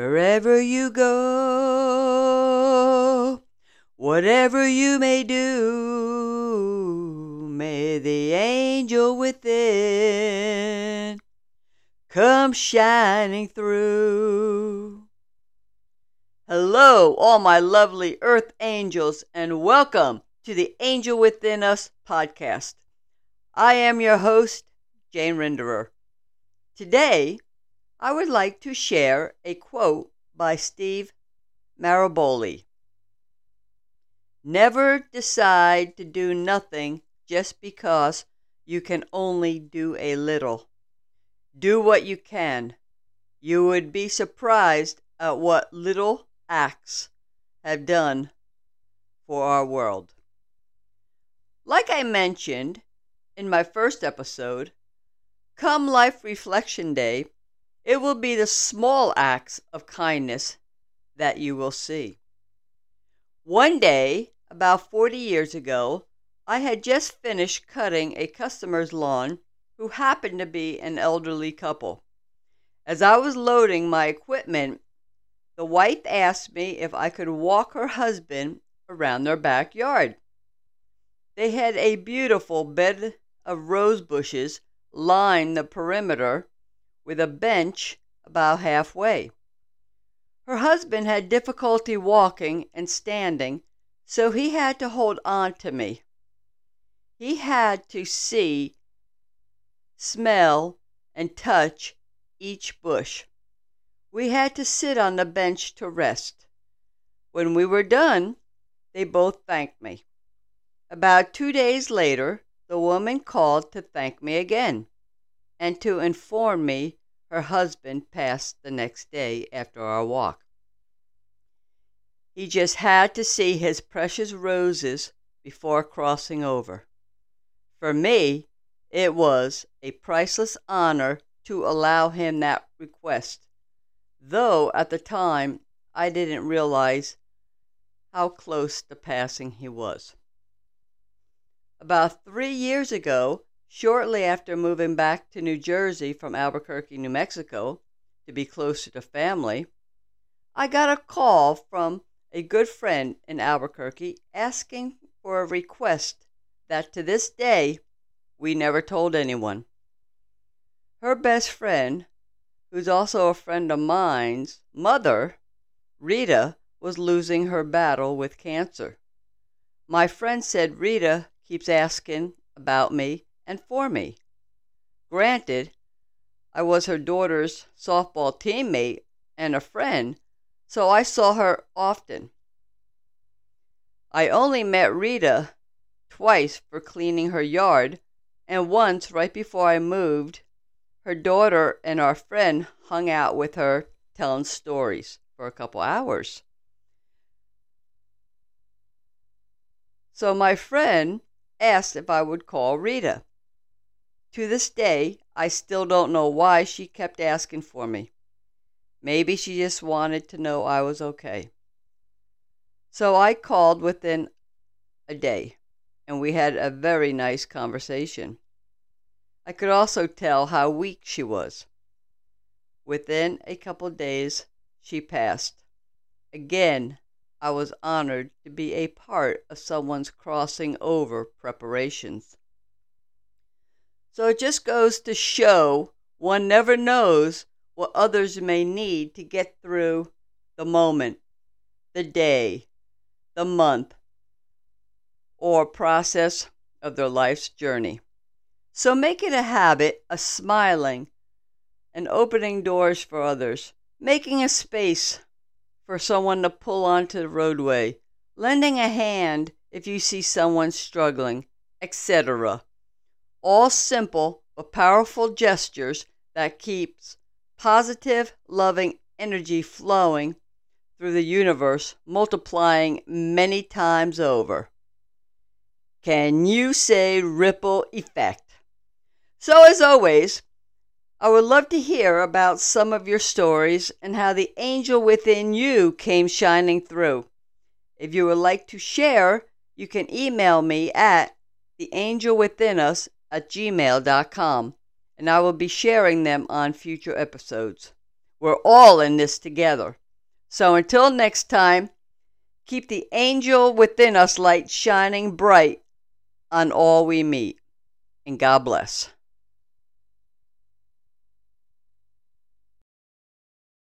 wherever you go, whatever you may do, may the angel within come shining through. Hello, all my lovely earth angels, and welcome to the Angel Within Us podcast. I am your host, Jane Rinderer. Today, I would like to share a quote by Steve Maraboli. Never decide to do nothing just because you can only do a little. Do what you can. You would be surprised at what little acts have done for our world. Like I mentioned in my first episode, come Life Reflection Day, it will be the small acts of kindness that you will see. One day, about 40 years ago, I had just finished cutting a customer's lawn who happened to be an elderly couple. As I was loading my equipment, the wife asked me if I could walk her husband around their backyard. They had a beautiful bed of rose bushes line the perimeter with a bench about halfway. Her husband had difficulty walking and standing, so he had to hold on to me. He had to see, smell, and touch each bush. We had to sit on the bench to rest. When we were done, they both thanked me. About two days later, the woman called to thank me again and to inform me her husband passed the next day after our walk. He just had to see his precious roses before crossing over. For me, it was a priceless honor to allow him that request, though at the time I didn't realize how close to passing he was. About three years ago, Shortly after moving back to New Jersey from Albuquerque, New Mexico, to be closer to family, I got a call from a good friend in Albuquerque asking for a request that to this day we never told anyone. Her best friend, who's also a friend of mine's mother, Rita, was losing her battle with cancer. My friend said Rita keeps asking about me and for me. Granted, I was her daughter's softball teammate and a friend, so I saw her often. I only met Rita twice for cleaning her yard, and once right before I moved, her daughter and our friend hung out with her telling stories for a couple hours. So my friend asked if I would call Rita. To this day, I still don't know why she kept asking for me. Maybe she just wanted to know I was okay. So I called within a day, and we had a very nice conversation. I could also tell how weak she was. Within a couple days, she passed. Again, I was honored to be a part of someone's crossing over preparations. So it just goes to show one never knows what others may need to get through the moment, the day, the month, or process of their life's journey. So make it a habit of smiling and opening doors for others, making a space for someone to pull onto the roadway, lending a hand if you see someone struggling, etc all simple but powerful gestures that keeps positive, loving energy flowing through the universe, multiplying many times over. Can you say ripple effect? So, as always, I would love to hear about some of your stories and how the angel within you came shining through. If you would like to share, you can email me at theangelwithinus at gmail.com, and I will be sharing them on future episodes. We're all in this together. So until next time, keep the angel within us light shining bright on all we meet. And God bless.